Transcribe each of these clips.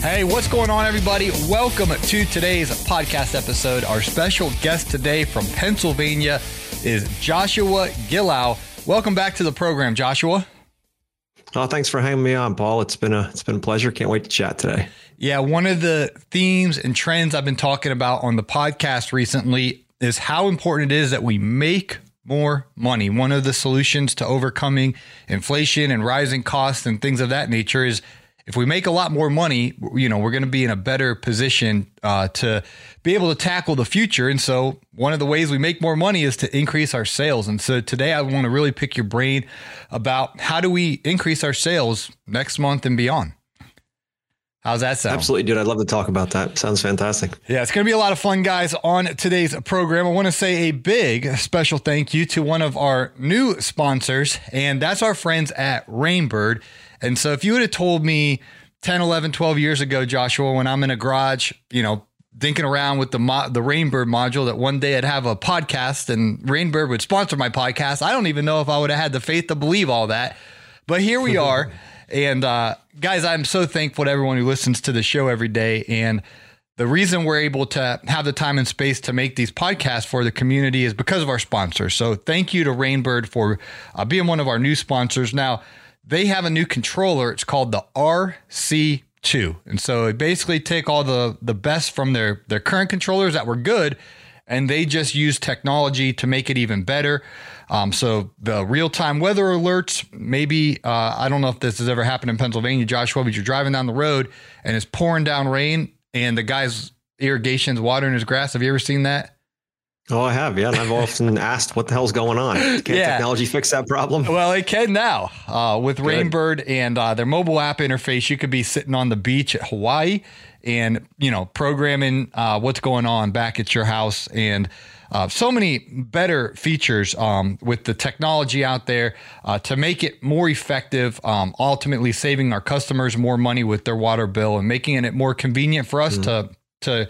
Hey, what's going on, everybody? Welcome to today's podcast episode. Our special guest today from Pennsylvania is Joshua Gillow. Welcome back to the program, Joshua. Oh, thanks for having me on, Paul. It's been a it's been a pleasure. Can't wait to chat today. Yeah, one of the themes and trends I've been talking about on the podcast recently is how important it is that we make more money. One of the solutions to overcoming inflation and rising costs and things of that nature is if we make a lot more money, you know, we're going to be in a better position uh, to be able to tackle the future. And so, one of the ways we make more money is to increase our sales. And so, today I want to really pick your brain about how do we increase our sales next month and beyond. How's that sound? Absolutely, dude. I'd love to talk about that. Sounds fantastic. Yeah, it's going to be a lot of fun, guys, on today's program. I want to say a big special thank you to one of our new sponsors, and that's our friends at Rainbird. And so if you would have told me 10, 11, 12 years ago, Joshua, when I'm in a garage, you know, thinking around with the mo- the Rainbird module that one day I'd have a podcast and Rainbird would sponsor my podcast, I don't even know if I would have had the faith to believe all that. But here we are. And uh, guys, I'm so thankful to everyone who listens to the show every day. And the reason we're able to have the time and space to make these podcasts for the community is because of our sponsors. So thank you to Rainbird for uh, being one of our new sponsors. Now, they have a new controller. It's called the RC2. And so it basically take all the the best from their their current controllers that were good and they just use technology to make it even better. Um, so the real time weather alerts, maybe uh, I don't know if this has ever happened in Pennsylvania, Joshua, but you're driving down the road and it's pouring down rain and the guy's irrigation's watering his grass. Have you ever seen that? Oh, I have. Yeah. And I've often asked what the hell's going on. Can yeah. technology fix that problem? Well, it can now. Uh, with Good. Rainbird and uh, their mobile app interface, you could be sitting on the beach at Hawaii and, you know, programming uh, what's going on back at your house. And uh, so many better features um, with the technology out there uh, to make it more effective, um, ultimately saving our customers more money with their water bill and making it more convenient for us mm-hmm. to, to,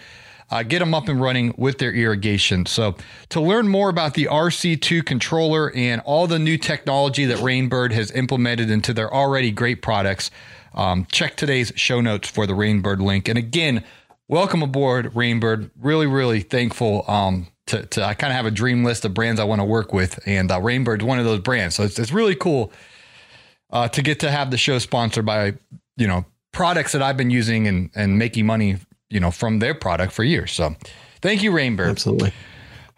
uh, get them up and running with their irrigation. So, to learn more about the RC2 controller and all the new technology that Rainbird has implemented into their already great products, um, check today's show notes for the Rainbird link. And again, welcome aboard, Rainbird. Really, really thankful. Um, to, to I kind of have a dream list of brands I want to work with, and uh, Rainbird's one of those brands. So it's, it's really cool uh, to get to have the show sponsored by you know products that I've been using and and making money you know, from their product for years. So thank you, Rainbird. Absolutely.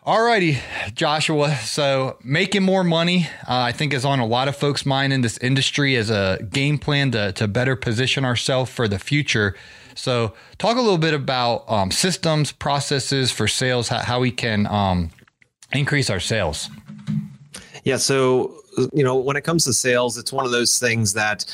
All righty, Joshua. So making more money, uh, I think, is on a lot of folks' mind in this industry as a game plan to, to better position ourselves for the future. So, talk a little bit about um, systems, processes for sales, how, how we can um, increase our sales. Yeah. So, you know, when it comes to sales, it's one of those things that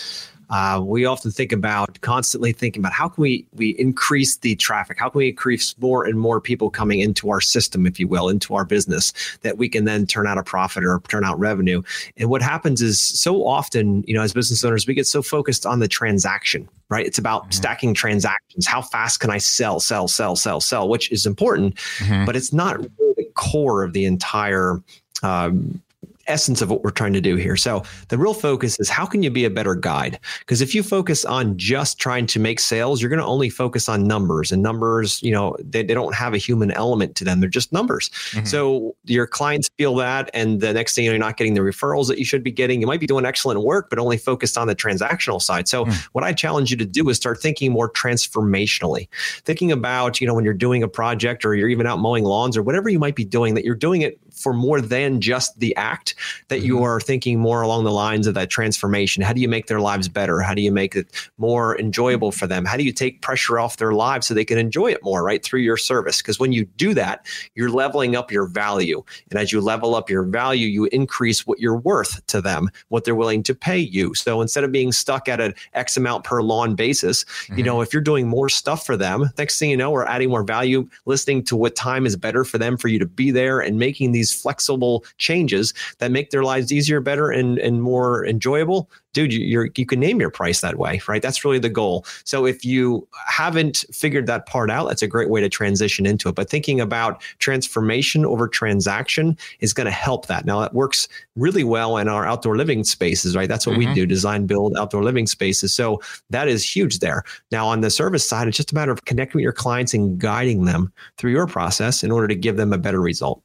uh, we often think about constantly thinking about how can we we increase the traffic? How can we increase more and more people coming into our system if you will into our business that we can then turn out a profit or turn out revenue? And what happens is so often you know as business owners we get so focused on the transaction right? It's about mm-hmm. stacking transactions. How fast can i sell sell sell sell sell? Which is important mm-hmm. but it's not really the core of the entire um, essence of what we're trying to do here. So the real focus is how can you be a better guide? Because if you focus on just trying to make sales, you're going to only focus on numbers and numbers, you know, they, they don't have a human element to them. They're just numbers. Mm-hmm. So your clients feel that. And the next thing you know, you're not getting the referrals that you should be getting. You might be doing excellent work, but only focused on the transactional side. So mm-hmm. what I challenge you to do is start thinking more transformationally, thinking about, you know, when you're doing a project or you're even out mowing lawns or whatever you might be doing, that you're doing it for more than just the act, that you mm-hmm. are thinking more along the lines of that transformation. How do you make their lives better? How do you make it more enjoyable for them? How do you take pressure off their lives so they can enjoy it more, right? Through your service. Because when you do that, you're leveling up your value. And as you level up your value, you increase what you're worth to them, what they're willing to pay you. So instead of being stuck at an X amount per lawn basis, mm-hmm. you know, if you're doing more stuff for them, next thing you know, we're adding more value, listening to what time is better for them for you to be there and making these flexible changes that make their lives easier, better, and, and more enjoyable dude, you you can name your price that way, right? That's really the goal. So if you haven't figured that part out, that's a great way to transition into it. But thinking about transformation over transaction is going to help that. Now that works really well in our outdoor living spaces, right? That's what mm-hmm. we do: design, build outdoor living spaces. So that is huge there. Now on the service side, it's just a matter of connecting with your clients and guiding them through your process in order to give them a better result.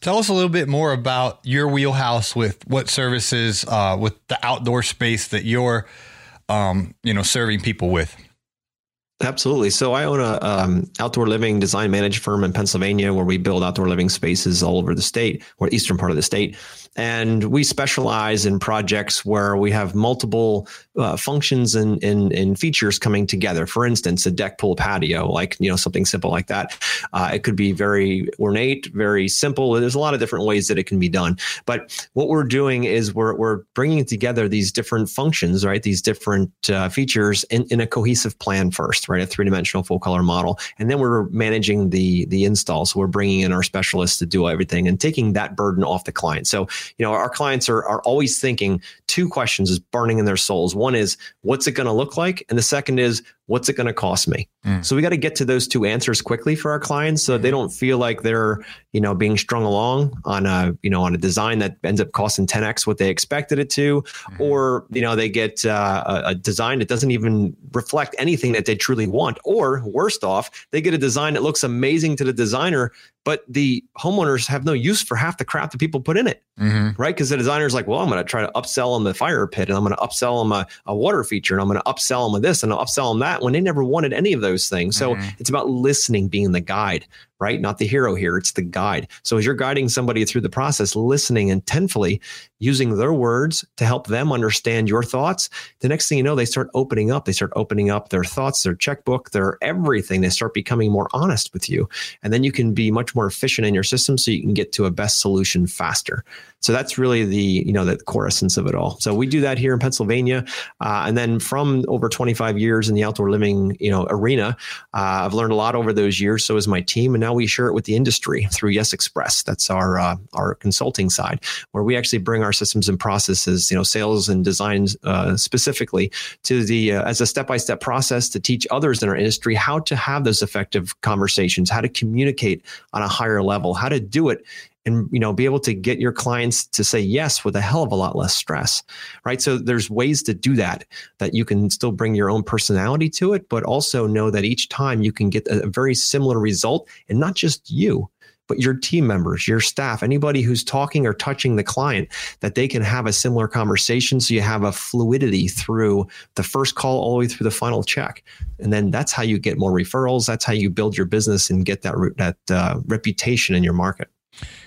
Tell us a little bit more about your wheelhouse with what services, uh, with the outdoor space that you're, um, you know, serving people with. Absolutely. So I own a um, outdoor living design management firm in Pennsylvania where we build outdoor living spaces all over the state or eastern part of the state. And we specialize in projects where we have multiple uh, functions and, and, and, features coming together. For instance, a deck pool patio, like, you know, something simple like that. Uh, it could be very ornate, very simple. There's a lot of different ways that it can be done. But what we're doing is we're, we're bringing together these different functions, right? These different uh, features in, in a cohesive plan first, right? A three dimensional full color model. And then we're managing the, the install. So we're bringing in our specialists to do everything and taking that burden off the client. So you know, our clients are, are always thinking two questions is burning in their souls. One is, what's it going to look like? And the second is, what's it going to cost me? Mm. So we got to get to those two answers quickly for our clients so they mm-hmm. don't feel like they're, you know, being strung along on a, you know, on a design that ends up costing 10x what they expected it to, mm. or, you know, they get uh, a, a design that doesn't even reflect anything that they truly want. Or worst off, they get a design that looks amazing to the designer, but the homeowners have no use for half the crap that people put in it, mm-hmm. right? Because the designer's like, well, I'm going to try to upsell them the fire pit, and I'm going to upsell them a, a, water feature, and I'm going to upsell them this, and I'll upsell them that when they never wanted any of those things. So mm-hmm. it's about listening, being the guide, right? Not the hero here, it's the guide. So as you're guiding somebody through the process, listening intentfully, using their words to help them understand your thoughts, the next thing you know, they start opening up. They start opening up their thoughts, their checkbook, their everything. They start becoming more honest with you. And then you can be much more efficient in your system so you can get to a best solution faster. So that's really the you know the core essence of it all. So we do that here in Pennsylvania, uh, and then from over 25 years in the outdoor living you know arena, uh, I've learned a lot over those years. So is my team, and now we share it with the industry through Yes Express. That's our uh, our consulting side, where we actually bring our systems and processes, you know, sales and design uh, specifically to the uh, as a step by step process to teach others in our industry how to have those effective conversations, how to communicate on a higher level, how to do it and you know be able to get your clients to say yes with a hell of a lot less stress right so there's ways to do that that you can still bring your own personality to it but also know that each time you can get a very similar result and not just you but your team members, your staff, anybody who's talking or touching the client, that they can have a similar conversation. So you have a fluidity through the first call all the way through the final check. And then that's how you get more referrals. That's how you build your business and get that, that uh, reputation in your market.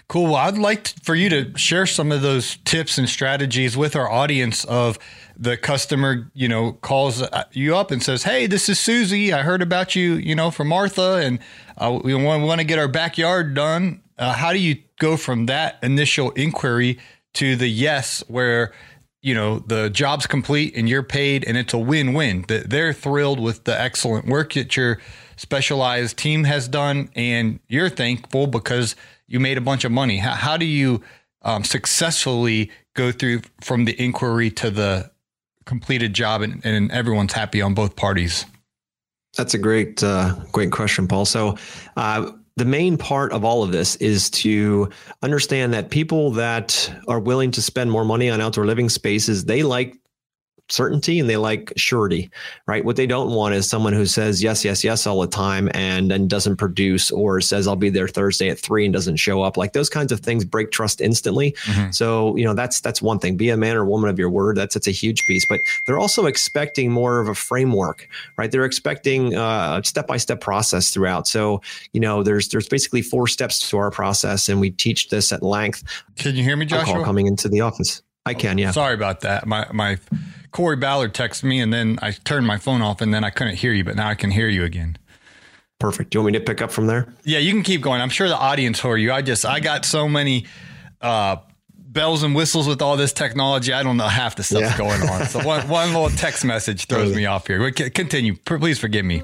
Cool. Well, I'd like for you to share some of those tips and strategies with our audience of the customer, you know, calls you up and says, Hey, this is Susie. I heard about you, you know, from Martha and uh, we want, we want to get our backyard done. Uh, how do you go from that initial inquiry to the yes, where, you know, the job's complete and you're paid and it's a win-win that they're thrilled with the excellent work that your specialized team has done. And you're thankful because you made a bunch of money. How, how do you um, successfully go through from the inquiry to the completed job and, and everyone's happy on both parties? That's a great, uh, great question, Paul. So, uh, the main part of all of this is to understand that people that are willing to spend more money on outdoor living spaces, they like certainty and they like surety, right? What they don't want is someone who says yes, yes, yes all the time and then doesn't produce or says I'll be there Thursday at three and doesn't show up. Like those kinds of things break trust instantly. Mm-hmm. So you know that's that's one thing. Be a man or woman of your word. That's that's a huge piece. But they're also expecting more of a framework, right? They're expecting uh, a step by step process throughout. So you know there's there's basically four steps to our process, and we teach this at length. Can you hear me, Joshua? coming into the office. I can, yeah. Sorry about that. My my Corey Ballard texted me and then I turned my phone off and then I couldn't hear you, but now I can hear you again. Perfect. Do you want me to pick up from there? Yeah, you can keep going. I'm sure the audience heard you. I just I got so many uh, bells and whistles with all this technology. I don't know half the stuff's yeah. going on. So one one little text message throws me off here. Continue. Please forgive me.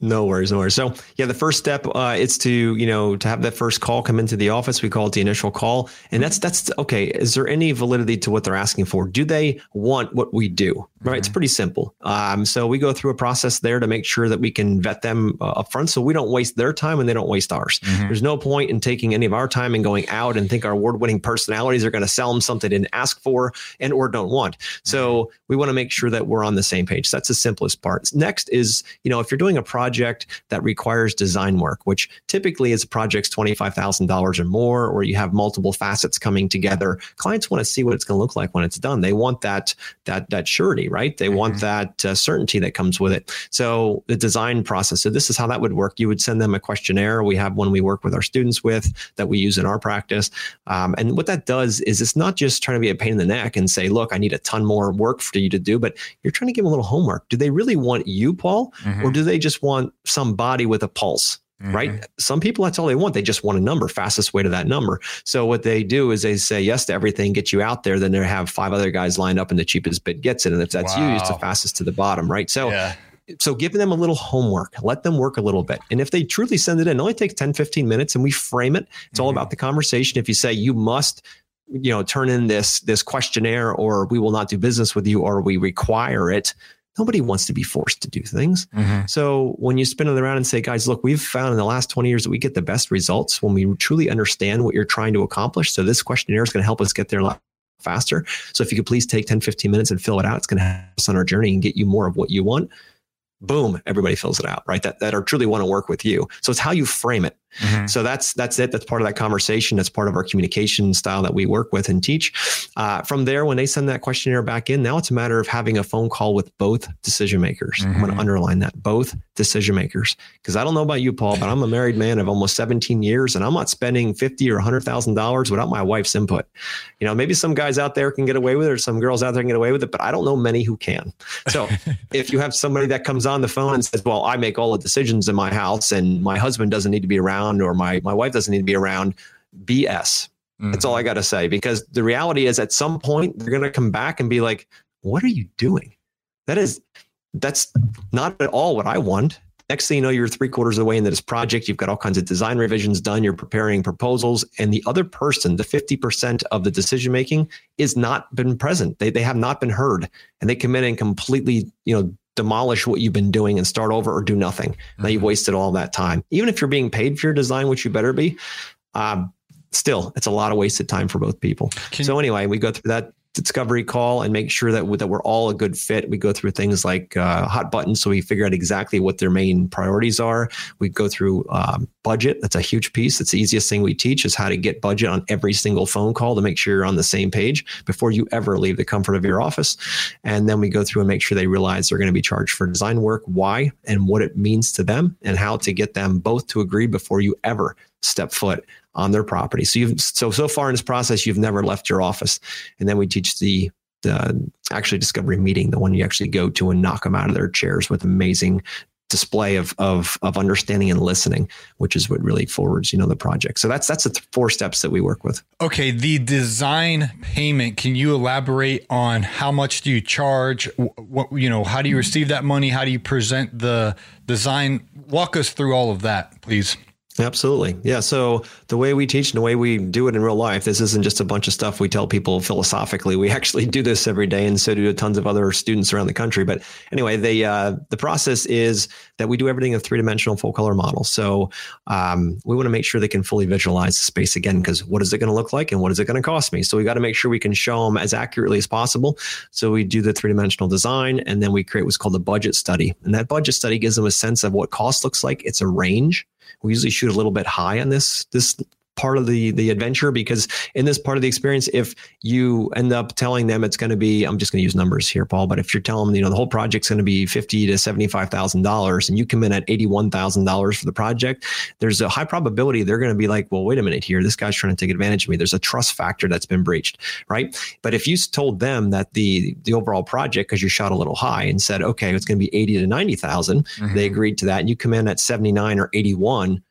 No worries, no worries. So yeah, the first step uh, is to you know to have that first call come into the office. We call it the initial call, and that's that's okay. Is there any validity to what they're asking for? Do they want what we do? Right, mm-hmm. it's pretty simple. Um, so we go through a process there to make sure that we can vet them uh, up front, so we don't waste their time and they don't waste ours. Mm-hmm. There's no point in taking any of our time and going out and think our award-winning personalities are going to sell them something they didn't ask for and or don't want. So mm-hmm. we want to make sure that we're on the same page. That's the simplest part. Next is you know if you're doing a project project that requires design work, which typically is projects $25,000 or more, or you have multiple facets coming together. Clients want to see what it's going to look like when it's done. They want that, that, that surety, right? They mm-hmm. want that uh, certainty that comes with it. So the design process. So this is how that would work. You would send them a questionnaire. We have one we work with our students with that we use in our practice. Um, and what that does is it's not just trying to be a pain in the neck and say, look, I need a ton more work for you to do, but you're trying to give them a little homework. Do they really want you, Paul? Mm-hmm. Or do they just want want somebody with a pulse. Mm-hmm. Right. Some people, that's all they want. They just want a number, fastest way to that number. So what they do is they say yes to everything, get you out there. Then they have five other guys lined up and the cheapest bid gets it. And if that's wow. you, it's the fastest to the bottom. Right. So, yeah. so giving them a little homework, let them work a little bit. And if they truly send it in, it only takes 10, 15 minutes and we frame it. It's mm-hmm. all about the conversation. If you say you must you know turn in this this questionnaire or we will not do business with you or we require it nobody wants to be forced to do things. Mm-hmm. So when you spin it around and say, guys, look, we've found in the last 20 years that we get the best results when we truly understand what you're trying to accomplish. So this questionnaire is going to help us get there a lot faster. So if you could please take 10, 15 minutes and fill it out, it's going to help us on our journey and get you more of what you want boom, everybody fills it out, right? That that are truly want to work with you. So it's how you frame it. Mm-hmm. So that's that's it. That's part of that conversation. That's part of our communication style that we work with and teach. Uh, from there, when they send that questionnaire back in, now it's a matter of having a phone call with both decision makers. Mm-hmm. I'm going to underline that both decision makers because I don't know about you, Paul, but I'm a married man of almost 17 years, and I'm not spending fifty or hundred thousand dollars without my wife's input. You know, maybe some guys out there can get away with it, or some girls out there can get away with it, but I don't know many who can. So if you have somebody that comes on the phone and says, "Well, I make all the decisions in my house, and my husband doesn't need to be around." Around or my my wife doesn't need to be around bs mm-hmm. that's all i got to say because the reality is at some point they're going to come back and be like what are you doing? That is that's not at all what i want. Next thing you know you're three quarters of the way into this project. You've got all kinds of design revisions done. You're preparing proposals and the other person the 50% of the decision making is not been present. They, they have not been heard and they come in and completely you know demolish what you've been doing and start over or do nothing. Mm-hmm. Now you've mm-hmm. wasted all that time. Even if you're being paid for your design, which you better be, um, still, it's a lot of wasted time for both people. Can so anyway, we go through that discovery call and make sure that, that we're all a good fit. We go through things like uh, hot buttons, so we figure out exactly what their main priorities are. We go through um, budget. That's a huge piece. That's the easiest thing we teach is how to get budget on every single phone call to make sure you're on the same page before you ever leave the comfort of your office. And then we go through and make sure they realize they're going to be charged for design work, why, and what it means to them, and how to get them both to agree before you ever step foot on their property. So you've so so far in this process, you've never left your office. And then we teach the the actually discovery meeting, the one you actually go to and knock them out of their chairs with amazing display of of of understanding and listening, which is what really forwards you know the project. So that's that's the four steps that we work with. Okay, the design payment. Can you elaborate on how much do you charge? What you know, how do you mm-hmm. receive that money? How do you present the design? Walk us through all of that, please. Absolutely. Yeah. So the way we teach and the way we do it in real life, this isn't just a bunch of stuff we tell people philosophically. We actually do this every day, and so do tons of other students around the country. But anyway, the uh, the process is that we do everything in three dimensional full color models. So um, we want to make sure they can fully visualize the space again, because what is it going to look like and what is it going to cost me? So we got to make sure we can show them as accurately as possible. So we do the three dimensional design, and then we create what's called a budget study, and that budget study gives them a sense of what cost looks like. It's a range we usually shoot a little bit high on this this part of the the adventure because in this part of the experience if you end up telling them it's going to be i'm just going to use numbers here paul but if you're telling them you know the whole project's going to be 50 to 75 thousand dollars and you come in at 81 thousand dollars for the project there's a high probability they're going to be like well wait a minute here this guy's trying to take advantage of me there's a trust factor that's been breached right but if you told them that the the overall project because you shot a little high and said okay it's going to be 80 to 90 thousand, mm-hmm. they agreed to that and you come in at 79 or 81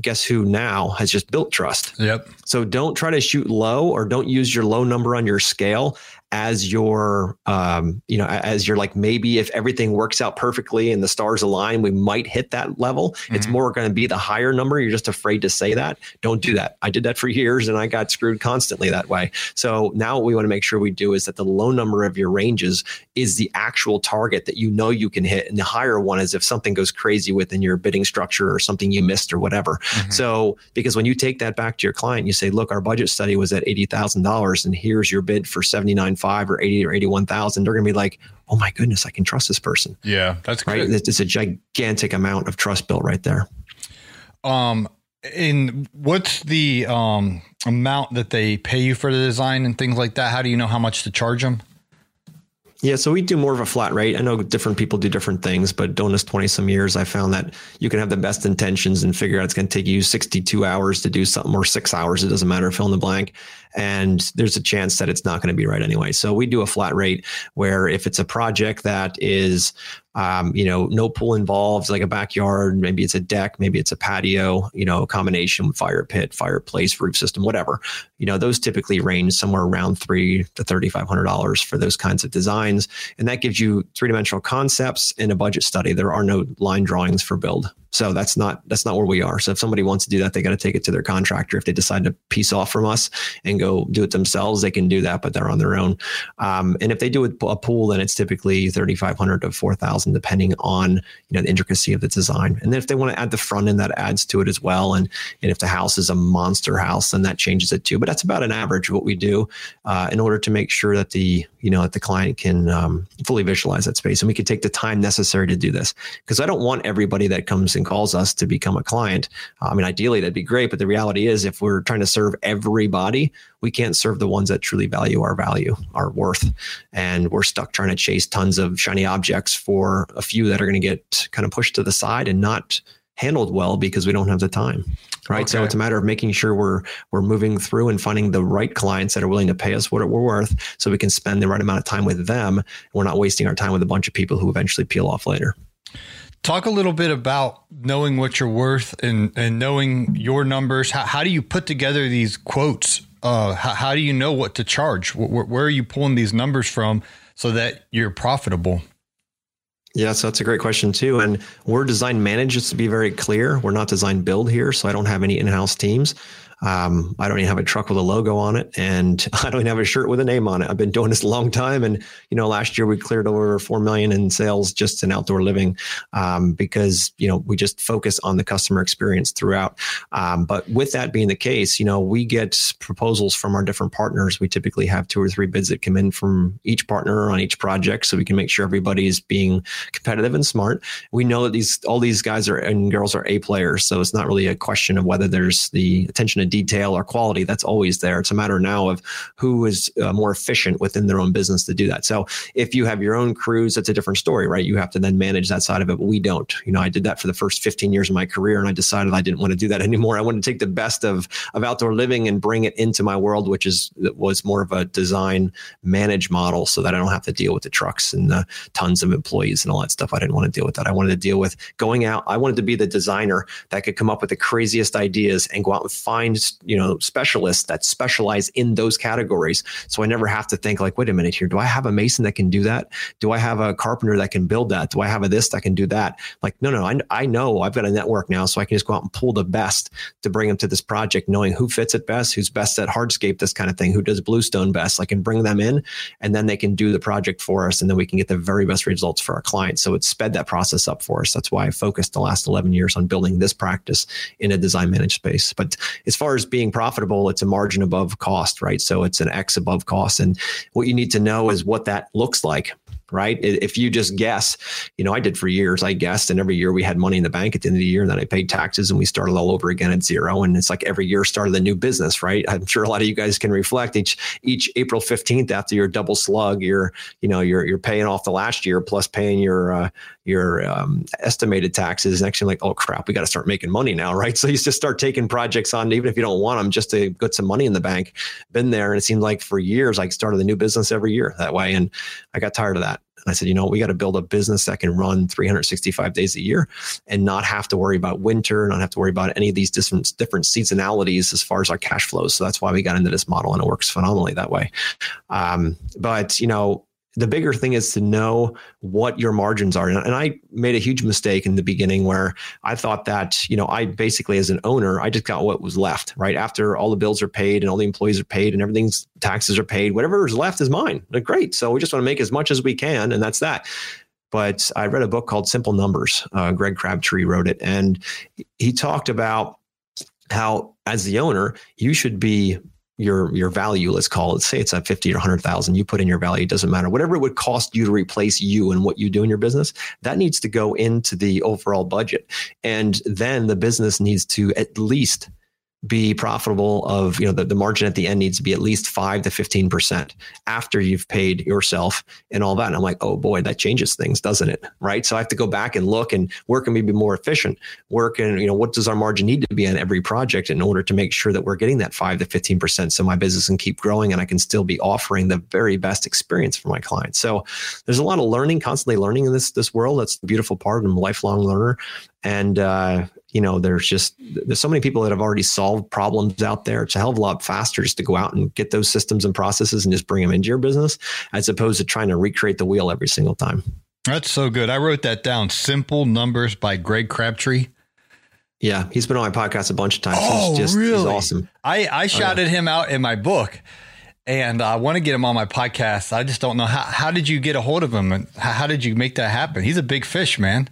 guess who now has just built trust. Yep. So don't try to shoot low or don't use your low number on your scale as your um, you know as you're like maybe if everything works out perfectly and the stars align we might hit that level. Mm-hmm. it's more going to be the higher number. You're just afraid to say that. Don't do that. I did that for years and i got screwed constantly that way. So now what we want to make sure we do is that the low number of your ranges is the actual target that you know you can hit. And the higher one is if something goes crazy within your bidding structure or something you missed or whatever. Mm-hmm. so because when you take that back to your client you say look our budget study was at $80000 and here's your bid for 79 five or 80 or 81,000, they're going to be like, oh my goodness, I can trust this person. Yeah, that's right. Good. It's a gigantic amount of trust built right there. Um, and what's the um amount that they pay you for the design and things like that? How do you know how much to charge them? Yeah, so we do more of a flat rate. I know different people do different things, but doing this 20 some years, I found that you can have the best intentions and figure out it's going to take you 62 hours to do something or six hours. It doesn't matter, fill in the blank. And there's a chance that it's not going to be right anyway. So we do a flat rate where if it's a project that is um, you know, no pool involved, like a backyard. Maybe it's a deck, maybe it's a patio, you know, a combination fire pit, fireplace, roof system, whatever. You know, those typically range somewhere around three to thirty-five hundred dollars for those kinds of designs, and that gives you three-dimensional concepts in a budget study. There are no line drawings for build. So that's not that's not where we are. So if somebody wants to do that, they got to take it to their contractor. If they decide to piece off from us and go do it themselves, they can do that, but they're on their own. Um, and if they do a pool, then it's typically thirty five hundred to four thousand, depending on you know the intricacy of the design. And then if they want to add the front end, that adds to it as well. And and if the house is a monster house, then that changes it too. But that's about an average of what we do uh, in order to make sure that the you know that the client can um, fully visualize that space, and we can take the time necessary to do this. Because I don't want everybody that comes and calls us to become a client. I mean, ideally that'd be great, but the reality is, if we're trying to serve everybody, we can't serve the ones that truly value our value, our worth, and we're stuck trying to chase tons of shiny objects for a few that are going to get kind of pushed to the side and not handled well because we don't have the time right okay. so it's a matter of making sure we're we're moving through and finding the right clients that are willing to pay us what we're worth so we can spend the right amount of time with them we're not wasting our time with a bunch of people who eventually peel off later Talk a little bit about knowing what you're worth and, and knowing your numbers. How, how do you put together these quotes? Uh, how, how, do you know what to charge? Where, where, are you pulling these numbers from so that you're profitable? Yeah, so that's a great question too. And we're design managed, just to be very clear. We're not design build here, so I don't have any in-house teams. Um, I don't even have a truck with a logo on it, and I don't even have a shirt with a name on it. I've been doing this a long time, and you know, last year we cleared over four million in sales just in outdoor living um, because you know we just focus on the customer experience throughout. Um, but with that being the case, you know, we get proposals from our different partners. We typically have two or three bids that come in from each partner on each project, so we can make sure everybody's being competitive and smart. We know that these all these guys are and girls are A players, so it's not really a question of whether there's the attention to detail or quality that's always there. It's a matter now of who is uh, more efficient within their own business to do that. So if you have your own crews it's a different story right? You have to then manage that side of it but we don't. You know i did that for the first 15 years of my career and i decided i didn't want to do that anymore. I wanted to take the best of of outdoor living and bring it into my world which is was more of a design manage model so that i don't have to deal with the trucks and the tons of employees and all that stuff. I didn't want to deal with that. I wanted to deal with going out. I wanted to be the designer that could come up with the craziest ideas and go out and find you know specialists that specialize in those categories. So I never have to think like, wait a minute here, do I have a mason that can do that? Do I have a carpenter that can build that? Do I have a this that can do that? Like, no, no, I, I know I've got a network now, so I can just go out and pull the best to bring them to this project, knowing who fits it best, who's best at hardscape, this kind of thing, who does bluestone best. I can bring them in, and then they can do the project for us, and then we can get the very best results for our clients. So it's sped that process up for us. That's why I focused the last 11 years on building this practice in a design managed space. But as far as being profitable, it's a margin above cost, right? So it's an X above cost. And what you need to know is what that looks like right? If you just guess, you know, I did for years, I guessed, and every year we had money in the bank at the end of the year, and then I paid taxes and we started all over again at zero. And it's like every year started a new business, right? I'm sure a lot of you guys can reflect each each April 15th after your double slug, you're, you know, you're you're paying off the last year plus paying your uh, your um, estimated taxes. Next, you're like, oh crap, we got to start making money now, right? So you just start taking projects on, even if you don't want them, just to get some money in the bank. Been there, and it seemed like for years I started a new business every year that way, and I got tired of that. And I said, you know, we got to build a business that can run 365 days a year and not have to worry about winter, not have to worry about any of these different different seasonalities as far as our cash flows. So that's why we got into this model, and it works phenomenally that way. Um, but you know, the bigger thing is to know what your margins are. And I made a huge mistake in the beginning where I thought that, you know, I basically as an owner, I just got what was left, right? After all the bills are paid and all the employees are paid and everything's taxes are paid, whatever is left is mine. Like, great. So we just want to make as much as we can. And that's that. But I read a book called Simple Numbers. Uh, Greg Crabtree wrote it. And he talked about how, as the owner, you should be your your value let's call it say it's at 50 or 100,000 you put in your value doesn't matter. Whatever it would cost you to replace you and what you do in your business that needs to go into the overall budget. And then the business needs to at least be profitable of you know the, the margin at the end needs to be at least 5 to 15% after you've paid yourself and all that. And i'm like oh boy that changes things doesn't it? Right? So i have to go back and look and work and be more efficient? Work and you know what does our margin need to be on every project in order to make sure that we're getting that 5 to 15% so my business can keep growing and i can still be offering the very best experience for my clients? So there's a lot of learning constantly learning in this this world. That's the beautiful part. I'm a lifelong learner. And uh, you know, there's just there's so many people that have already solved problems out there. It's a hell of a lot faster just to go out and get those systems and processes and just bring them into your business, as opposed to trying to recreate the wheel every single time. That's so good. I wrote that down. Simple Numbers by Greg Crabtree. Yeah, he's been on my podcast a bunch of times. Oh, he's just, really? He's awesome. I, I shouted oh, yeah. him out in my book and I want to get him on my podcast. I just don't know how. How did you get a hold of him, and how did you make that happen? He's a big fish, man.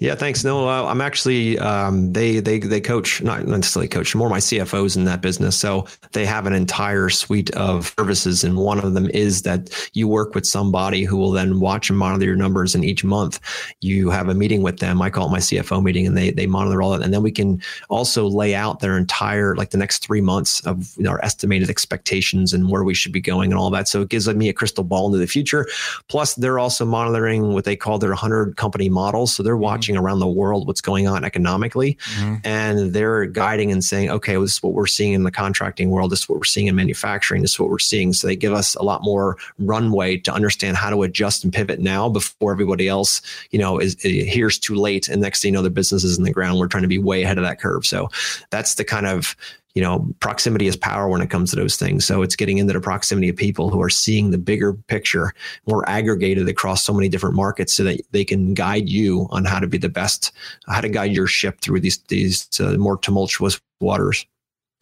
Yeah, thanks. No, I'm actually um, they they they coach not necessarily coach more my CFOs in that business. So they have an entire suite of services, and one of them is that you work with somebody who will then watch and monitor your numbers. And each month you have a meeting with them. I call it my CFO meeting, and they they monitor all that. And then we can also lay out their entire like the next three months of our estimated expectations and where we should be going and all that. So it gives me a crystal ball into the future. Plus, they're also monitoring what they call their 100 company models. So they're watching watching around the world what's going on economically, mm-hmm. and they're guiding and saying, okay, well, this is what we're seeing in the contracting world. This is what we're seeing in manufacturing. This is what we're seeing. So they give us a lot more runway to understand how to adjust and pivot now before everybody else, you know, is, is here's too late. And next thing you know, the business is in the ground. We're trying to be way ahead of that curve. So that's the kind of you know, proximity is power when it comes to those things. So it's getting into the proximity of people who are seeing the bigger picture, more aggregated across so many different markets, so that they can guide you on how to be the best, how to guide your ship through these these uh, more tumultuous waters.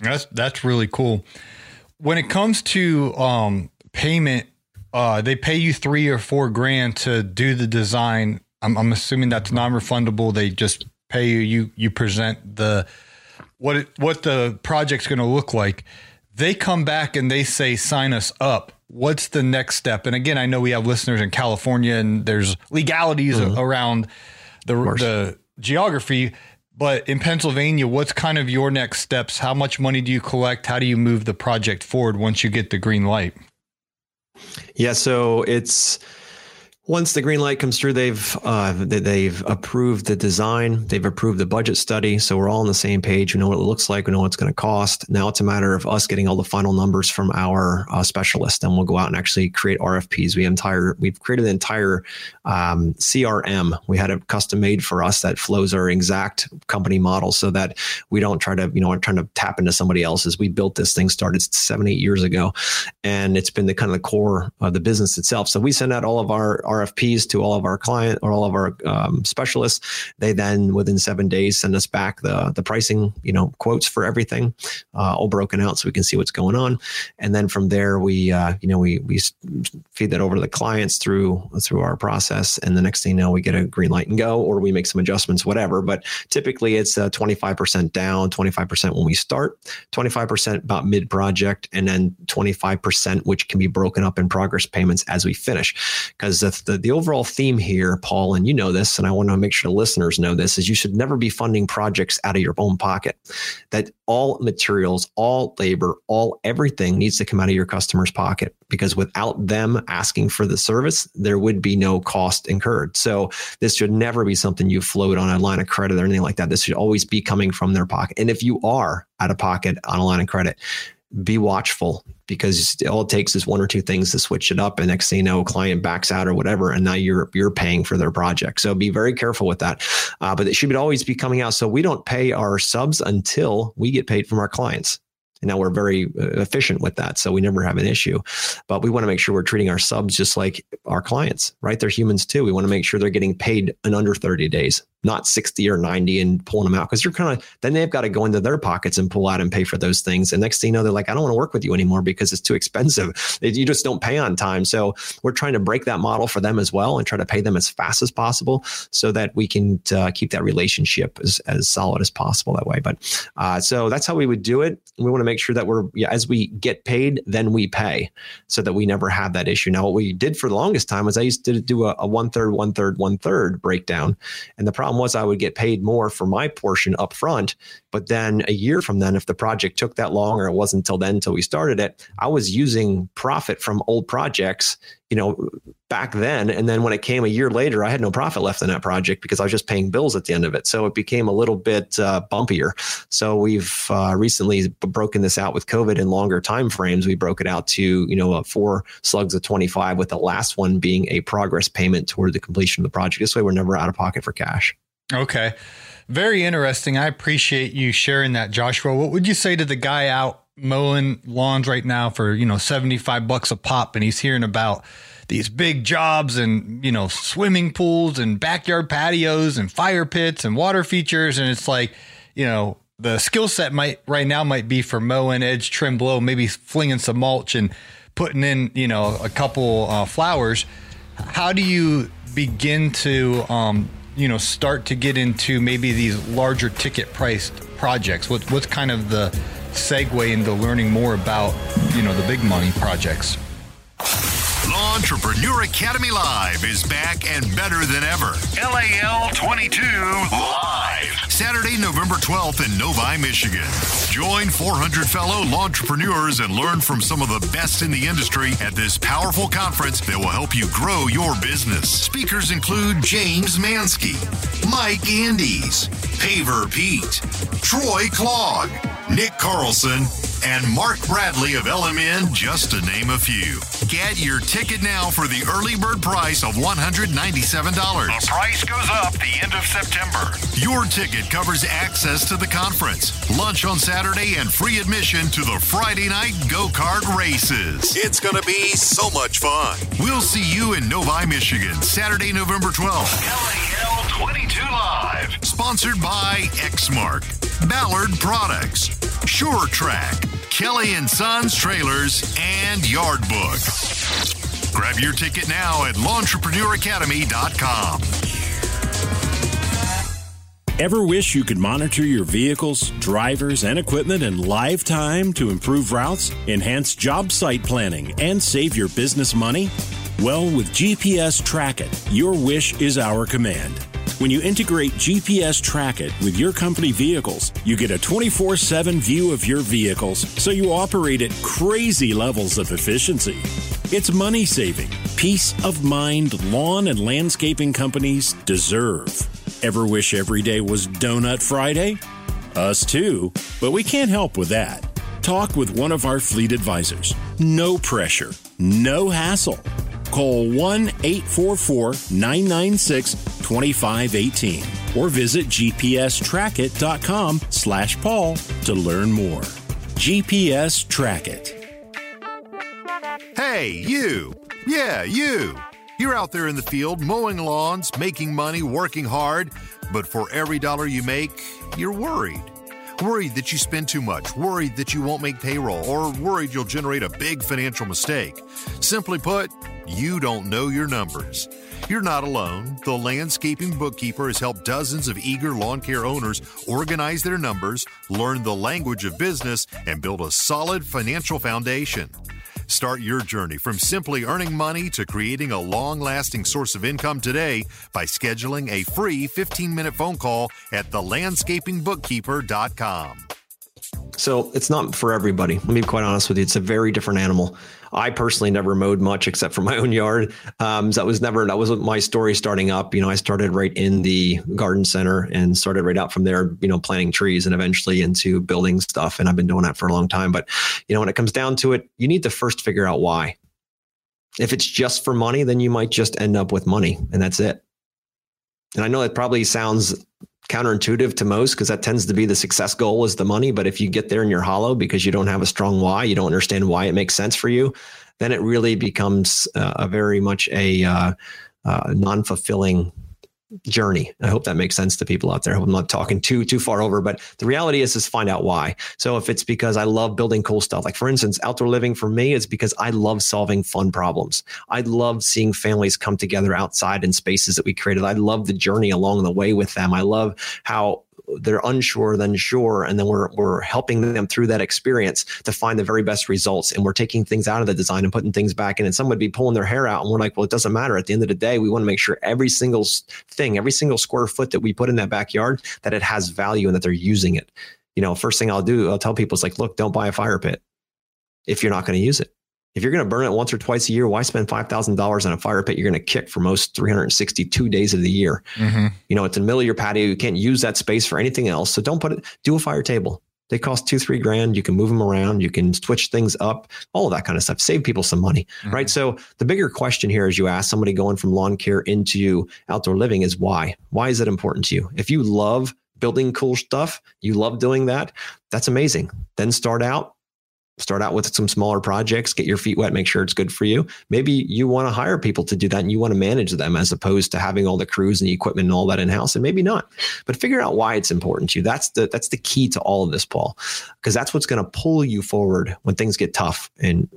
That's that's really cool. When it comes to um, payment, uh, they pay you three or four grand to do the design. I'm, I'm assuming that's non-refundable. They just pay you. You you present the what it, what the project's going to look like. They come back and they say sign us up. What's the next step? And again, I know we have listeners in California and there's legalities mm-hmm. around the the geography, but in Pennsylvania, what's kind of your next steps? How much money do you collect? How do you move the project forward once you get the green light? Yeah, so it's once the green light comes through, they've uh, they've approved the design, they've approved the budget study, so we're all on the same page. We know what it looks like, we know what it's going to cost. Now it's a matter of us getting all the final numbers from our uh, specialist, and we'll go out and actually create RFPs. We entire we've created an entire um, CRM. We had it custom made for us that flows our exact company model, so that we don't try to you know trying to tap into somebody else's. We built this thing started seven eight years ago, and it's been the kind of the core of the business itself. So we send out all of our, our RFPs to all of our client or all of our um, specialists. They then within seven days send us back the the pricing, you know, quotes for everything, uh, all broken out so we can see what's going on. And then from there, we uh, you know we we feed that over to the clients through through our process. And the next thing you know, we get a green light and go, or we make some adjustments, whatever. But typically, it's uh, 25% down, 25% when we start, 25% about mid project, and then 25% which can be broken up in progress payments as we finish. Because the, the the overall theme here, Paul, and you know this, and I want to make sure listeners know this, is you should never be funding projects out of your own pocket. That all materials, all labor, all everything needs to come out of your customer's pocket because without them asking for the service, there would be no cost incurred. So this should never be something you float on a line of credit or anything like that. This should always be coming from their pocket. And if you are out of pocket on a line of credit, be watchful because all it takes is one or two things to switch it up and next thing you know client backs out or whatever and now you're you're paying for their project so be very careful with that uh, but it should always be coming out so we don't pay our subs until we get paid from our clients and now we're very uh, efficient with that. So we never have an issue. But we want to make sure we're treating our subs just like our clients, right? They're humans too. We want to make sure they're getting paid in under 30 days, not 60 or 90 and pulling them out. Cause you're kind of, then they've got to go into their pockets and pull out and pay for those things. And next thing you know, they're like, I don't want to work with you anymore because it's too expensive. You just don't pay on time. So we're trying to break that model for them as well and try to pay them as fast as possible so that we can uh, keep that relationship as, as solid as possible that way. But uh, so that's how we would do it. We want to make sure that we're yeah, as we get paid, then we pay, so that we never have that issue. Now, what we did for the longest time was I used to do a, a one third, one third, one third breakdown, and the problem was I would get paid more for my portion up front, but then a year from then, if the project took that long or it wasn't until then until we started it, I was using profit from old projects you know, back then. And then when it came a year later, I had no profit left in that project because I was just paying bills at the end of it. So it became a little bit uh, bumpier. So we've uh, recently broken this out with COVID in longer time frames. We broke it out to, you know, uh, four slugs of 25 with the last one being a progress payment toward the completion of the project. This way we're never out of pocket for cash. Okay. Very interesting. I appreciate you sharing that, Joshua. What would you say to the guy out mowing lawns right now for, you know, 75 bucks a pop and he's hearing about these big jobs and, you know, swimming pools and backyard patios and fire pits and water features and it's like, you know, the skill set might right now might be for mowing, edge, trim, blow, maybe flinging some mulch and putting in, you know, a couple uh, flowers. How do you begin to, um, you know, start to get into maybe these larger ticket priced projects? What, what's kind of the segue into learning more about, you know, the big money projects. Entrepreneur Academy Live is back and better than ever. LAL 22 Live. Saturday, November 12th in Novi, Michigan. Join 400 fellow entrepreneurs and learn from some of the best in the industry at this powerful conference that will help you grow your business. Speakers include James Mansky, Mike Andes, Paver Pete, Troy Clogg, Nick Carlson, and Mark Bradley of LMN, just to name a few. Get your ticket now for the early bird price of $197. The price goes up the end of September. Your ticket covers access to the conference, lunch on Saturday, and free admission to the Friday night go kart races. It's going to be so much fun. We'll see you in Novi, Michigan, Saturday, November 12th. LAL 22 Live. Sponsored by Exmark, Ballard Products, Sure-Trac, Kelly and Sons Trailers, and Yard Book. Grab your ticket now at LawnEntrepreneurAcademy.com. Ever wish you could monitor your vehicles, drivers, and equipment in live time to improve routes, enhance job site planning, and save your business money? Well, with GPS Trackit, your wish is our command. When you integrate GPS Trackit with your company vehicles, you get a 24 7 view of your vehicles so you operate at crazy levels of efficiency. It's money saving, peace of mind lawn and landscaping companies deserve. Ever wish every day was Donut Friday? Us too, but we can't help with that. Talk with one of our fleet advisors. No pressure, no hassle. Call 1 844 996 2518 or visit gpstrackit.com slash Paul to learn more. GPS Trackit. Hey, you! Yeah, you! You're out there in the field mowing lawns, making money, working hard, but for every dollar you make, you're worried. Worried that you spend too much, worried that you won't make payroll, or worried you'll generate a big financial mistake. Simply put, you don't know your numbers. You're not alone. The Landscaping Bookkeeper has helped dozens of eager lawn care owners organize their numbers, learn the language of business, and build a solid financial foundation. Start your journey from simply earning money to creating a long lasting source of income today by scheduling a free 15 minute phone call at thelandscapingbookkeeper.com. So it's not for everybody. Let me be quite honest with you. It's a very different animal. I personally never mowed much except for my own yard. Um, so that was never that wasn't my story starting up. You know, I started right in the garden center and started right out from there. You know, planting trees and eventually into building stuff. And I've been doing that for a long time. But you know, when it comes down to it, you need to first figure out why. If it's just for money, then you might just end up with money, and that's it. And I know that probably sounds counterintuitive to most because that tends to be the success goal is the money. But if you get there and you're hollow because you don't have a strong why, you don't understand why it makes sense for you, then it really becomes uh, a very much a uh, uh, non-fulfilling journey. I hope that makes sense to people out there. I'm not talking too too far over, but the reality is is find out why. So if it's because I love building cool stuff, like for instance, outdoor living for me is because I love solving fun problems. I love seeing families come together outside in spaces that we created. I love the journey along the way with them. I love how they're unsure then sure and then we're we're helping them through that experience to find the very best results. And we're taking things out of the design and putting things back in. And some would be pulling their hair out and we're like well it doesn't matter. At the end of the day we want to make sure every single thing every single square foot that we put in that backyard that it has value and that they're using it. You know first thing i'll do i'll tell people it's like look don't buy a fire pit if you're not going to use it if you're going to burn it once or twice a year, why spend $5,000 on a fire pit you're going to kick for most 362 days of the year? Mm-hmm. You know, it's in the middle of your patio. You can't use that space for anything else. So don't put it, do a fire table. They cost two, three grand. You can move them around. You can switch things up, all of that kind of stuff. Save people some money, mm-hmm. right? So the bigger question here, as you ask somebody going from lawn care into outdoor living, is why? Why is it important to you? If you love building cool stuff, you love doing that, that's amazing. Then start out start out with some smaller projects, get your feet wet, make sure it's good for you. Maybe you want to hire people to do that and you want to manage them as opposed to having all the crews and the equipment and all that in house. And maybe not, but figure out why it's important to you. That's the, that's the key to all of this, Paul, because that's what's going to pull you forward when things get tough and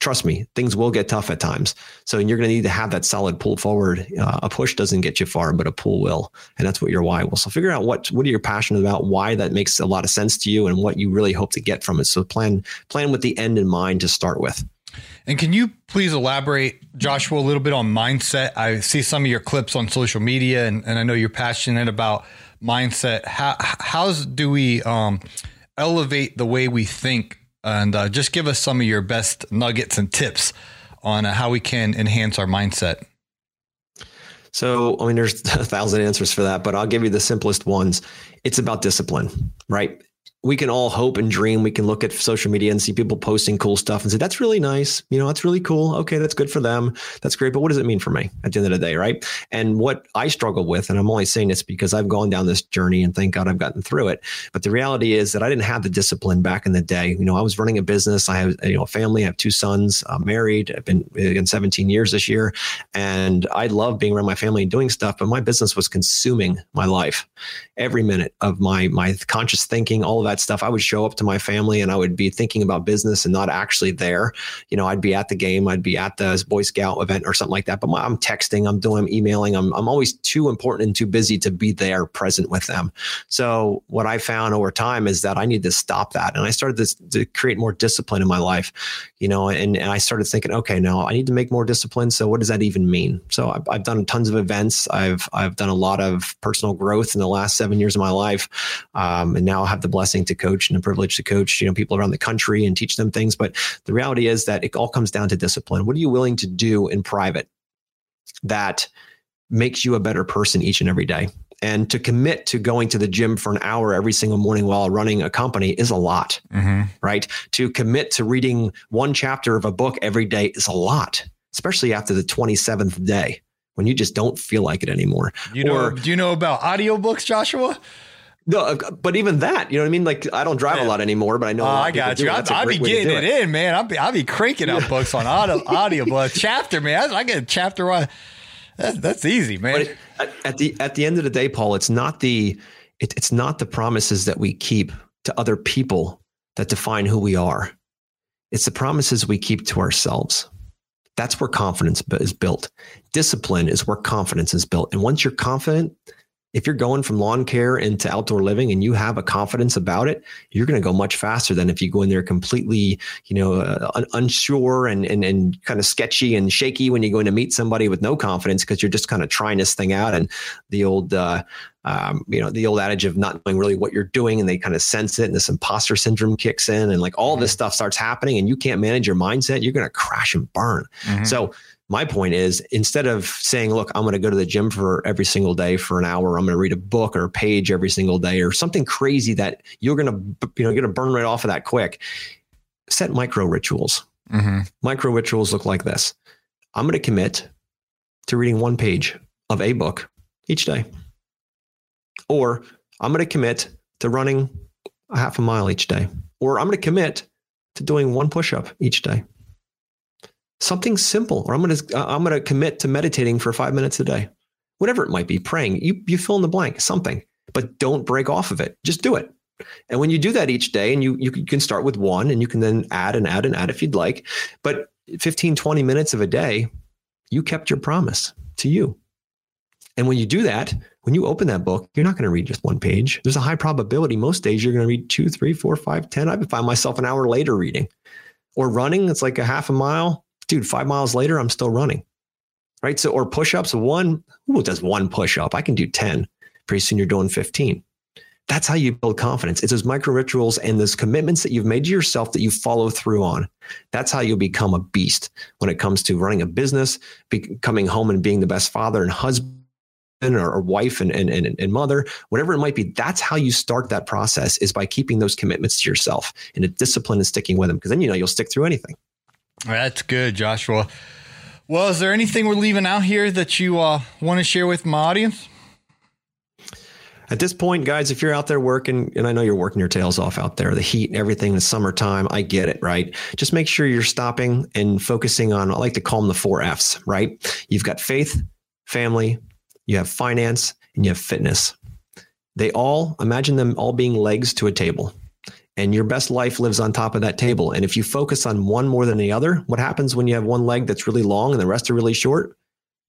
trust me, things will get tough at times. So you're going to need to have that solid pull forward. Uh, a push doesn't get you far, but a pull will, and that's what your why will. So figure out what what are you passionate about, why that makes a lot of sense to you, and what you really hope to get from it. So plan plan with the end in mind to start with. And can you please elaborate, Joshua, a little bit on mindset? I see some of your clips on social media, and, and I know you're passionate about mindset. How how's do we um, elevate the way we think and uh, just give us some of your best nuggets and tips on uh, how we can enhance our mindset. So, I mean, there's a thousand answers for that, but I'll give you the simplest ones. It's about discipline, right? We can all hope and dream. We can look at social media and see people posting cool stuff and say, that's really nice. You know, that's really cool. Okay, that's good for them. That's great. But what does it mean for me at the end of the day? Right. And what I struggle with, and I'm only saying this because I've gone down this journey and thank God I've gotten through it. But the reality is that I didn't have the discipline back in the day. You know, I was running a business. I have, you know, a family. I have two sons, I'm married. I've been in 17 years this year. And I love being around my family and doing stuff, but my business was consuming my life every minute of my, my conscious thinking, all of that stuff. I would show up to my family and I would be thinking about business and not actually there. You know, I'd be at the game, I'd be at the Boy Scout event or something like that. But my, I'm texting, I'm doing, I'm emailing. I'm, I'm always too important and too busy to be there present with them. So what I found over time is that I need to stop that. And I started to, to create more discipline in my life, you know, and, and I started thinking, okay, now I need to make more discipline. So what does that even mean? So I've, I've done tons of events. I've, I've done a lot of personal growth in the last seven years of my life. Um, and now I have the blessing blessing to coach and a privilege to coach, you know, people around the country and teach them things. But the reality is that it all comes down to discipline. What are you willing to do in private that makes you a better person each and every day? And to commit to going to the gym for an hour every single morning while running a company is a lot, mm-hmm. right? To commit to reading one chapter of a book every day is a lot, especially after the 27th day when you just don't feel like it anymore. You know, or, do you know about audiobooks, Joshua? No, uh, but even that, you know what I mean? Like, I don't drive yeah. a lot anymore, but I know. Oh, I got you. I, will be getting it, it, in, man. I'll be, I'll be cranking out books on audio, audio chapter, man. I, get a chapter one. That's, that's easy, man. It, at, at, the at the end of the day, Paul, it's not the it, it's not the promises that we keep to other people that define who we are. It's the promises we keep to ourselves. That's where confidence is built. Discipline is where confidence is built. And once you're confident, if you're going from lawn care into outdoor living and you have a confidence about it, you're going to go much faster than if you go in there completely, you know, uh, unsure and, and, and kind of sketchy and shaky when you go in to meet somebody with no confidence because you're just kind of trying this thing out. And the old, uh, um, you know, the old adage of not knowing really what you're doing and they kind of sense it and this imposter syndrome kicks in and like all this mm-hmm. stuff starts happening and you can't manage your mindset, you're going to crash and burn. Mm-hmm. So my point is instead of saying, look, I'm going to go to the gym for every single day for an hour, I'm going to read a book or a page every single day or something crazy that you're going to, you know, get a burn right off of that quick. Set micro rituals. Mm-hmm. Micro rituals look like this. I'm going to commit to reading one page of a book each day. Or I'm going to commit to running a half a mile each day. Or I'm going to commit to doing one push up each day. Something simple. Or I'm going to uh, I'm going to commit to meditating for 5 minutes a day. Whatever it might be, praying. You you fill in the blank, something. But don't break off of it. Just do it. And when you do that each day and you you can start with one and you can then add and add and add if you'd like, but 15 20 minutes of a day, you kept your promise to you. And when you do that, when you open that book, you're not going to read just one page. There's a high probability most days you're going to read two, three, four, five, ten. I find myself an hour later reading. Or running, it's like a half a mile. Dude, five miles later, I'm still running. Right. So, or push ups, one, who does one push up? I can do 10. Pretty soon you're doing 15. That's how you build confidence. It's those micro rituals and those commitments that you've made to yourself that you follow through on. That's how you'll become a beast when it comes to running a business, be, coming home and being the best father and husband or, or wife and, and, and, and mother, whatever it might be, that's how you start that process is by keeping those commitments to yourself and a discipline and sticking with them. Because then you know you'll stick through anything. That's good, Joshua. Well, is there anything we're leaving out here that you uh, want to share with my audience? At this point, guys, if you're out there working, and I know you're working your tails off out there, the heat and everything, the summertime, I get it, right? Just make sure you're stopping and focusing on, I like to call them the four F's, right? You've got faith, family, you have finance, and you have fitness. They all, imagine them all being legs to a table. And your best life lives on top of that table. And if you focus on one more than the other, what happens when you have one leg that's really long and the rest are really short?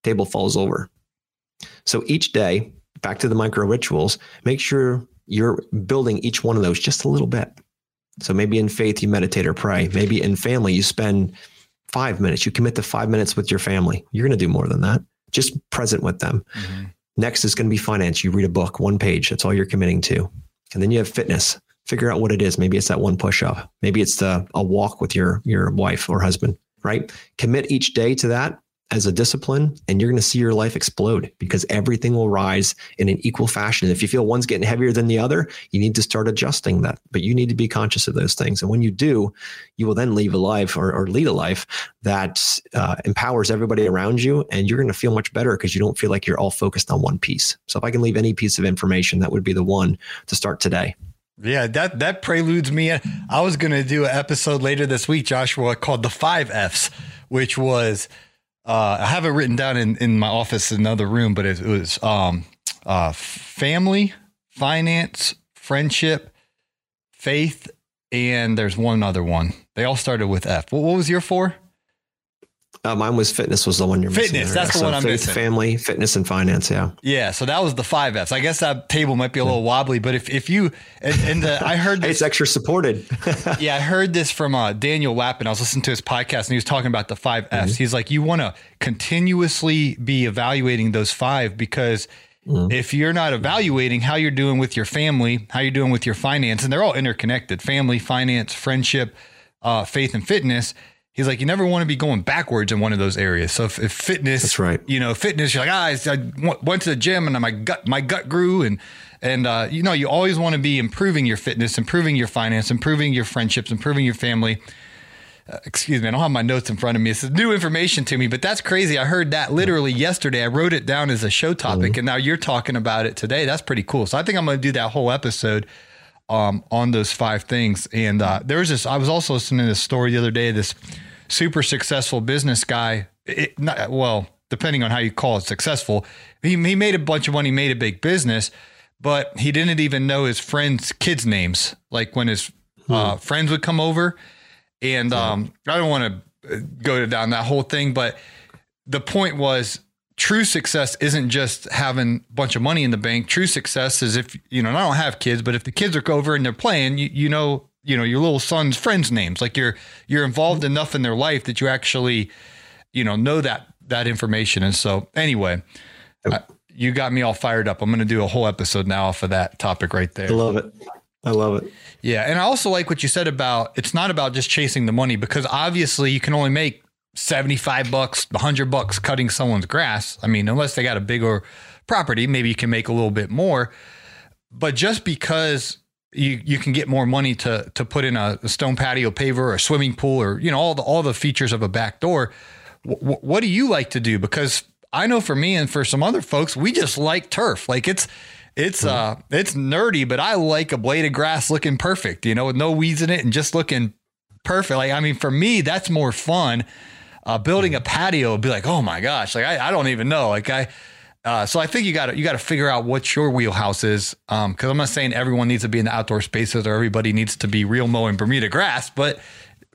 Table falls over. So each day, back to the micro rituals, make sure you're building each one of those just a little bit. So maybe in faith, you meditate or pray. Maybe in family, you spend five minutes. You commit to five minutes with your family. You're going to do more than that just present with them. Mm-hmm. Next is going to be finance. You read a book, one page. That's all you're committing to. And then you have fitness. Figure out what it is. Maybe it's that one push up. Maybe it's the a walk with your your wife or husband. Right. Commit each day to that as a discipline and you're going to see your life explode because everything will rise in an equal fashion. And if you feel one's getting heavier than the other, you need to start adjusting that. But you need to be conscious of those things. And when you do, you will then leave a life or, or lead a life that uh, empowers everybody around you. And you're going to feel much better because you don't feel like you're all focused on one piece. So if I can leave any piece of information, that would be the one to start today. Yeah, that that preludes me. I was going to do an episode later this week, Joshua, called the five F's, which was uh, I have it written down in, in my office in another room, but it, it was um, uh, family, finance, friendship, faith, and there's one other one. They all started with F. What, what was your four? Uh, mine was fitness was the one you're fitness. Missing that's the so one I'm faith, missing. Family, fitness, and finance. Yeah. Yeah. So that was the five F's. I guess that table might be a little wobbly, but if if you and, and the, I heard this, it's extra supported. yeah, I heard this from uh, Daniel Wappin. I was listening to his podcast and he was talking about the five F's. Mm-hmm. He's like, you want to continuously be evaluating those five because mm. if you're not evaluating how you're doing with your family, how you're doing with your finance, and they're all interconnected family, finance, friendship, uh, faith, and fitness. He's like, you never want to be going backwards in one of those areas. So if, if fitness, that's right. You know, fitness, you're like, ah, I went to the gym and my gut, my gut grew, and and uh, you know, you always want to be improving your fitness, improving your finance, improving your friendships, improving your family. Uh, excuse me, I don't have my notes in front of me. This is new information to me, but that's crazy. I heard that literally yesterday. I wrote it down as a show topic, mm-hmm. and now you're talking about it today. That's pretty cool. So I think I'm going to do that whole episode um, on those five things. And uh, there was this. I was also listening to this story the other day. This super successful business guy. It, not, well, depending on how you call it successful, he, he made a bunch of money, made a big business, but he didn't even know his friends' kids' names. Like when his uh, hmm. friends would come over and um, I don't want to go down that whole thing, but the point was true success isn't just having a bunch of money in the bank. True success is if, you know, I don't have kids, but if the kids are over and they're playing, you, you know, you know, your little son's friends' names. Like you're you're involved mm-hmm. enough in their life that you actually, you know, know that that information. And so anyway, I, you got me all fired up. I'm going to do a whole episode now off of that topic right there. I love it. I love it. Yeah. And I also like what you said about it's not about just chasing the money because obviously you can only make 75 bucks, 100 bucks cutting someone's grass. I mean, unless they got a bigger property, maybe you can make a little bit more. But just because you you can get more money to to put in a, a stone patio paver or a swimming pool or you know all the all the features of a back door, w- what do you like to do? Because I know for me and for some other folks, we just like turf. Like it's it's uh it's nerdy, but I like a blade of grass looking perfect, you know, with no weeds in it and just looking perfect. Like I mean, for me, that's more fun. Uh, building a patio would be like, oh my gosh, like I, I don't even know. Like I uh, so I think you got to you got to figure out what your wheelhouse is. Um, because I'm not saying everyone needs to be in the outdoor spaces or everybody needs to be real mowing Bermuda grass, but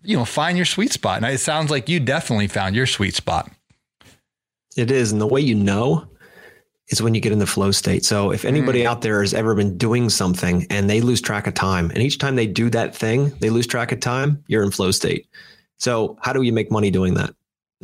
you know, find your sweet spot. And it sounds like you definitely found your sweet spot. It is, and the way you know is when you get in the flow state. So if anybody mm. out there has ever been doing something and they lose track of time, and each time they do that thing, they lose track of time, you're in flow state. So how do you make money doing that?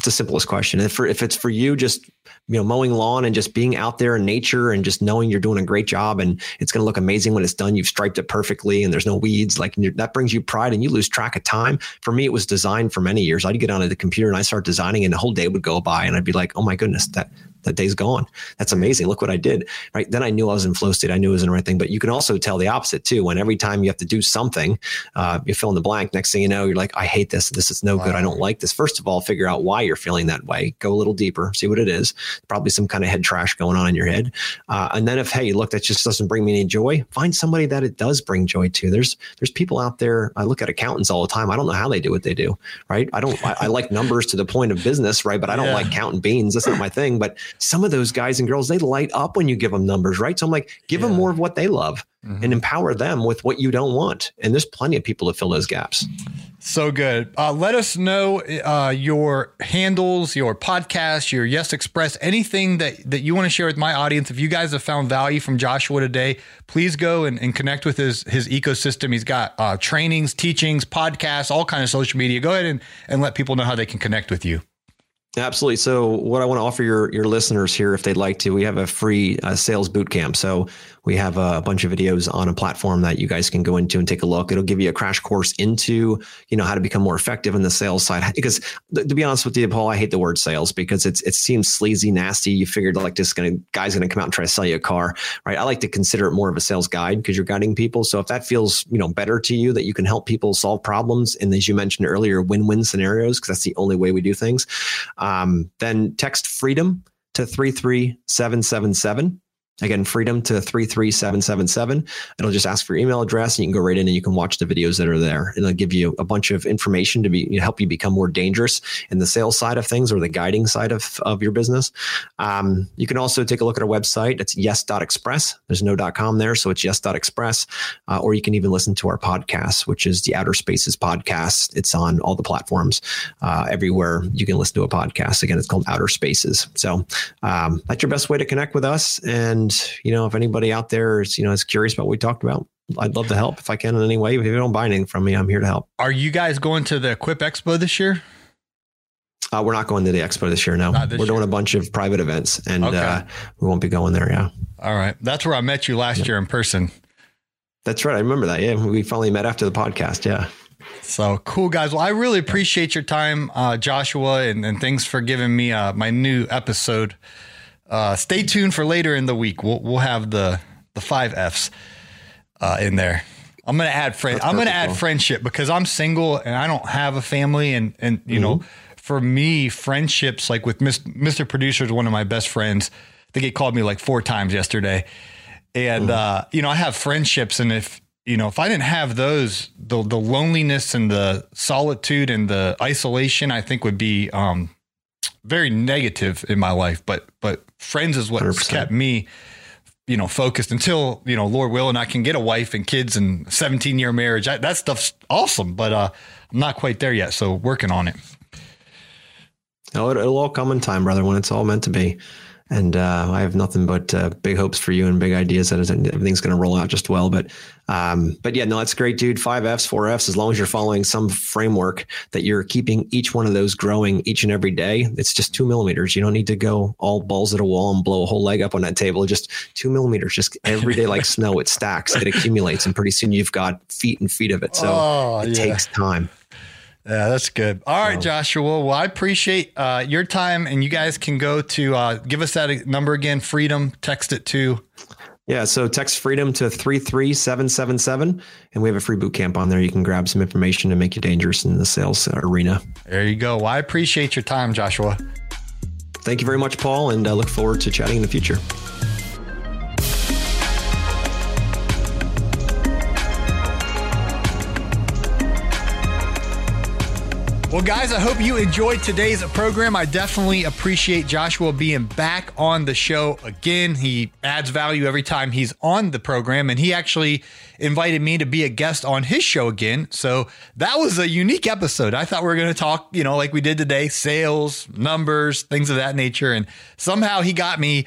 It's the simplest question. If for, if it's for you, just you know mowing lawn and just being out there in nature and just knowing you're doing a great job and it's going to look amazing when it's done. You've striped it perfectly and there's no weeds. Like that brings you pride and you lose track of time. For me, it was designed for many years. I'd get onto the computer and I start designing, and the whole day would go by, and I'd be like, "Oh my goodness, that that day's gone. That's amazing. Look what I did. Right. Then I knew I was in flow state. I knew it was in the right thing. But you can also tell the opposite too. When every time you have to do something, uh, you fill in the blank. Next thing you know, you're like, I hate this. This is no wow. good. I don't like this. First of all, figure out why you're feeling that way. Go a little deeper, see what it is. Probably some kind of head trash going on in your head. Uh, and then if, hey, look, that just doesn't bring me any joy, find somebody that it does bring joy to. There's, there's people out there. I look at accountants all the time. I don't know how they do what they do. Right. I don't, I, I like numbers to the point of business. Right. But I don't yeah. like counting beans. That's not my thing. But some of those guys, and girls, they light up when you give them numbers, right? So I'm like, give yeah. them more of what they love mm-hmm. and empower them with what you don't want. And there's plenty of people to fill those gaps. So good. Uh, let us know uh, your handles, your podcast, your Yes Express, anything that, that you want to share with my audience. If you guys have found value from Joshua today, please go and, and connect with his his ecosystem. He's got uh, trainings, teachings, podcasts, all kind of social media. Go ahead and, and let people know how they can connect with you. Absolutely. So, what I want to offer your your listeners here, if they'd like to, we have a free uh, sales boot camp. So, we have a bunch of videos on a platform that you guys can go into and take a look. It'll give you a crash course into, you know, how to become more effective in the sales side. Because to be honest with you, Paul, I hate the word sales because it's it seems sleazy, nasty. You figured like this gonna guy's gonna come out and try to sell you a car, right? I like to consider it more of a sales guide because you're guiding people. So if that feels, you know, better to you that you can help people solve problems and as you mentioned earlier, win-win scenarios, because that's the only way we do things, um, then text freedom to 33777 Again, freedom to 33777. It'll just ask for your email address and you can go right in and you can watch the videos that are there. And it'll give you a bunch of information to be you know, help you become more dangerous in the sales side of things or the guiding side of, of your business. Um, you can also take a look at our website. It's yes.express. There's no .com there, so it's yes.express. Uh, or you can even listen to our podcast, which is the Outer Spaces podcast. It's on all the platforms uh, everywhere you can listen to a podcast. Again, it's called Outer Spaces. So um, that's your best way to connect with us. And and you know, if anybody out there is you know is curious about what we talked about, I'd love to help if I can in any way. If you don't buy anything from me, I'm here to help. Are you guys going to the Equip Expo this year? Uh, we're not going to the expo this year. No, this we're year. doing a bunch of private events, and okay. uh, we won't be going there. Yeah. All right. That's where I met you last year in person. That's right. I remember that. Yeah. We finally met after the podcast. Yeah. So cool, guys. Well, I really appreciate your time, uh, Joshua, and, and thanks for giving me uh, my new episode. Uh, stay tuned for later in the week. We'll we'll have the the five Fs uh, in there. I'm gonna add friend. I'm gonna add friendship because I'm single and I don't have a family, and and you mm-hmm. know, for me, friendships like with Mr. Producer is one of my best friends. I think he called me like four times yesterday, and mm-hmm. uh, you know, I have friendships, and if you know, if I didn't have those, the the loneliness and the solitude and the isolation, I think would be um, very negative in my life. But but friends is what kept me, you know, focused until you know, Lord will, and I can get a wife and kids and seventeen year marriage. I, that stuff's awesome, but uh, I'm not quite there yet. So working on it. Oh, it'll all come in time, brother, when it's all meant to be. And uh, I have nothing but uh, big hopes for you and big ideas that everything's going to roll out just well. But um, but yeah, no, that's great, dude. Five Fs, four Fs. As long as you're following some framework that you're keeping each one of those growing each and every day, it's just two millimeters. You don't need to go all balls at a wall and blow a whole leg up on that table. Just two millimeters. Just every day, like snow, it stacks, it accumulates, and pretty soon you've got feet and feet of it. So oh, it yeah. takes time. Yeah, that's good. All right, Joshua. Well, I appreciate uh, your time, and you guys can go to uh, give us that number again. Freedom. Text it to. Yeah, so text freedom to 33777 and we have a free boot camp on there. You can grab some information to make you dangerous in the sales arena. There you go. Well, I appreciate your time, Joshua. Thank you very much, Paul, and I look forward to chatting in the future. Well, guys, I hope you enjoyed today's program. I definitely appreciate Joshua being back on the show again. He adds value every time he's on the program, and he actually invited me to be a guest on his show again. So that was a unique episode. I thought we were going to talk, you know, like we did today sales, numbers, things of that nature. And somehow he got me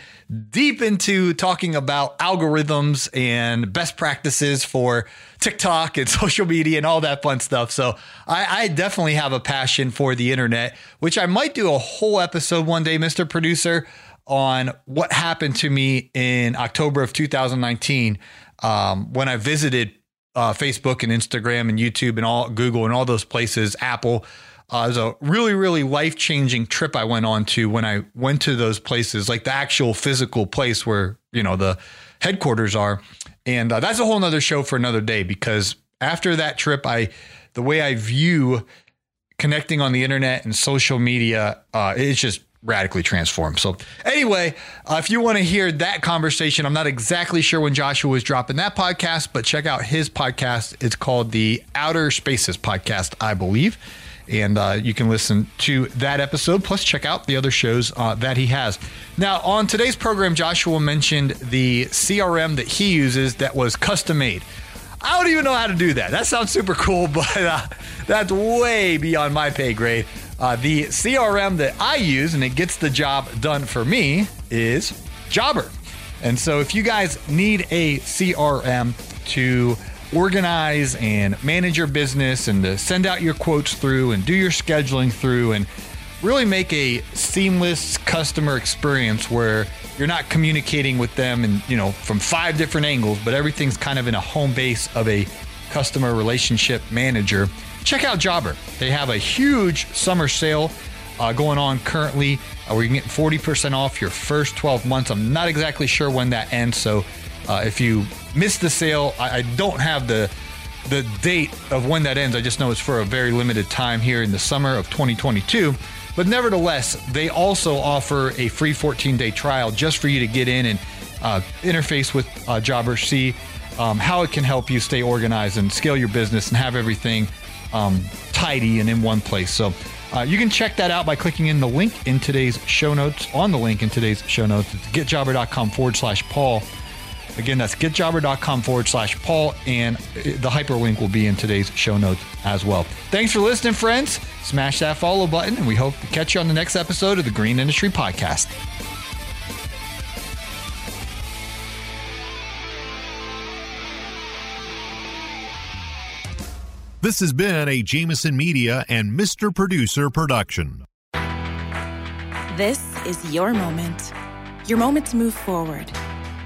deep into talking about algorithms and best practices for TikTok and social media and all that fun stuff. So I, I, definitely have a passion for the internet, which I might do a whole episode one day, Mr. Producer, on what happened to me in October of 2019 um, when I visited uh, Facebook and Instagram and YouTube and all Google and all those places, Apple. Uh, it was a really, really life changing trip I went on to when I went to those places, like the actual physical place where, you know, the headquarters are. And uh, that's a whole nother show for another day because after that trip, I, the way I view connecting on the internet and social media, uh, it's just radically transformed. So, anyway, uh, if you want to hear that conversation, I'm not exactly sure when Joshua was dropping that podcast, but check out his podcast. It's called the Outer Spaces Podcast, I believe. And uh, you can listen to that episode, plus check out the other shows uh, that he has. Now, on today's program, Joshua mentioned the CRM that he uses that was custom made. I don't even know how to do that. That sounds super cool, but uh, that's way beyond my pay grade. Uh, the CRM that I use and it gets the job done for me is Jobber. And so if you guys need a CRM to organize and manage your business and to send out your quotes through and do your scheduling through and really make a seamless customer experience where you're not communicating with them and you know from five different angles but everything's kind of in a home base of a customer relationship manager check out Jobber. They have a huge summer sale uh, going on currently uh, where you can get 40% off your first 12 months. I'm not exactly sure when that ends. So uh, if you miss the sale, I, I, don't have the the date of when that ends. I just know it's for a very limited time here in the summer of 2022. But nevertheless, they also offer a free 14 day trial just for you to get in and uh, interface with uh, Jobber, see um, how it can help you stay organized and scale your business and have everything um, tidy and in one place. So uh, you can check that out by clicking in the link in today's show notes, on the link in today's show notes. Getjobber.com forward slash Paul. Again, that's getjobber.com forward slash Paul, and the hyperlink will be in today's show notes as well. Thanks for listening, friends. Smash that follow button, and we hope to catch you on the next episode of the Green Industry Podcast. This has been a Jameson Media and Mr. Producer production. This is your moment. Your moment to move forward